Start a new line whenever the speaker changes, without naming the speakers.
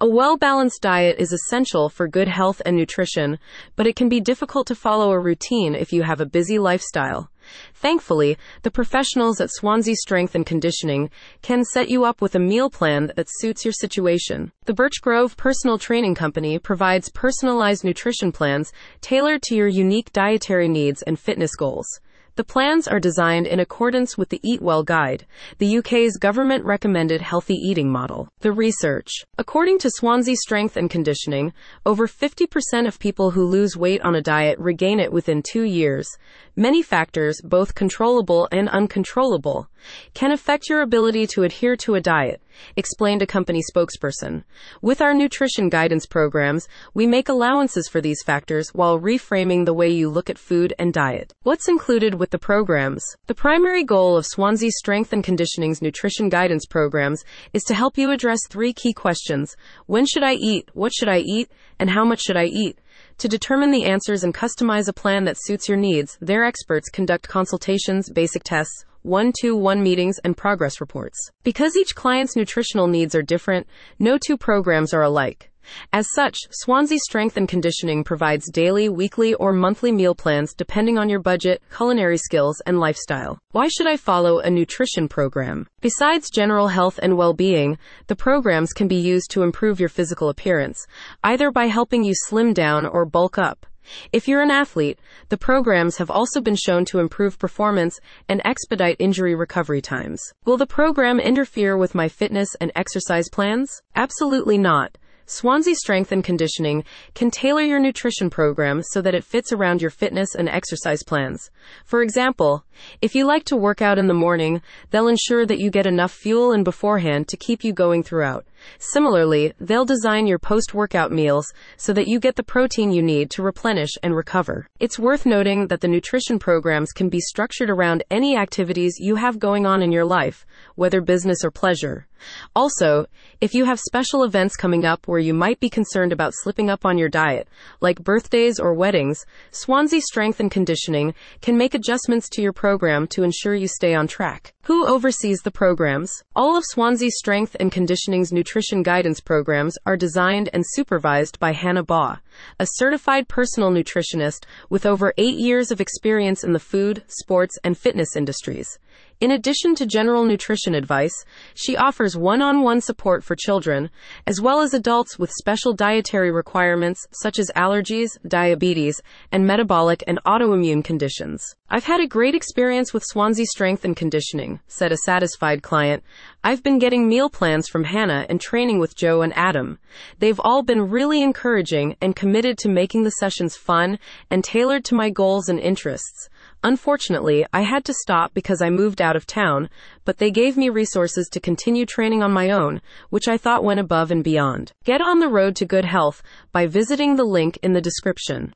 A well balanced diet is essential for good health and nutrition, but it can be difficult to follow a routine if you have a busy lifestyle. Thankfully, the professionals at Swansea Strength and Conditioning can set you up with a meal plan that suits your situation. The Birchgrove Personal Training Company provides personalized nutrition plans tailored to your unique dietary needs and fitness goals. The plans are designed in accordance with the Eatwell Guide, the UK's government recommended healthy eating model. The research. According to Swansea Strength and Conditioning, over 50% of people who lose weight on a diet regain it within two years. Many factors, both controllable and uncontrollable, can affect your ability to adhere to a diet, explained a company spokesperson. With our nutrition guidance programs, we make allowances for these factors while reframing the way you look at food and diet. What's included with the programs? The primary goal of Swansea Strength and Conditioning's nutrition guidance programs is to help you address three key questions. When should I eat? What should I eat? And how much should I eat? To determine the answers and customize a plan that suits your needs, their experts conduct consultations, basic tests, one to one meetings, and progress reports. Because each client's nutritional needs are different, no two programs are alike. As such, Swansea Strength and Conditioning provides daily, weekly, or monthly meal plans depending on your budget, culinary skills, and lifestyle. Why should I follow a nutrition program? Besides general health and well-being, the programs can be used to improve your physical appearance, either by helping you slim down or bulk up. If you're an athlete, the programs have also been shown to improve performance and expedite injury recovery times. Will the program interfere with my fitness and exercise plans? Absolutely not. Swansea Strength and Conditioning can tailor your nutrition program so that it fits around your fitness and exercise plans. For example, if you like to work out in the morning, they'll ensure that you get enough fuel in beforehand to keep you going throughout. Similarly, they'll design your post workout meals so that you get the protein you need to replenish and recover. It's worth noting that the nutrition programs can be structured around any activities you have going on in your life, whether business or pleasure. Also, if you have special events coming up where you might be concerned about slipping up on your diet, like birthdays or weddings, Swansea Strength and Conditioning can make adjustments to your program to ensure you stay on track. Who oversees the programs? All of Swansea Strength and Conditioning's nutrition guidance programs are designed and supervised by Hannah Baugh, a certified personal nutritionist with over eight years of experience in the food, sports, and fitness industries. In addition to general nutrition advice, she offers one on one support for children, as well as adults with special dietary requirements such as allergies, diabetes, and metabolic and autoimmune conditions. I've had a great experience with Swansea Strength and Conditioning, said a satisfied client. I've been getting meal plans from Hannah and training with Joe and Adam. They've all been really encouraging and committed to making the sessions fun and tailored to my goals and interests. Unfortunately, I had to stop because I moved out of town, but they gave me resources to continue training on my own, which I thought went above and beyond. Get on the road to good health by visiting the link in the description.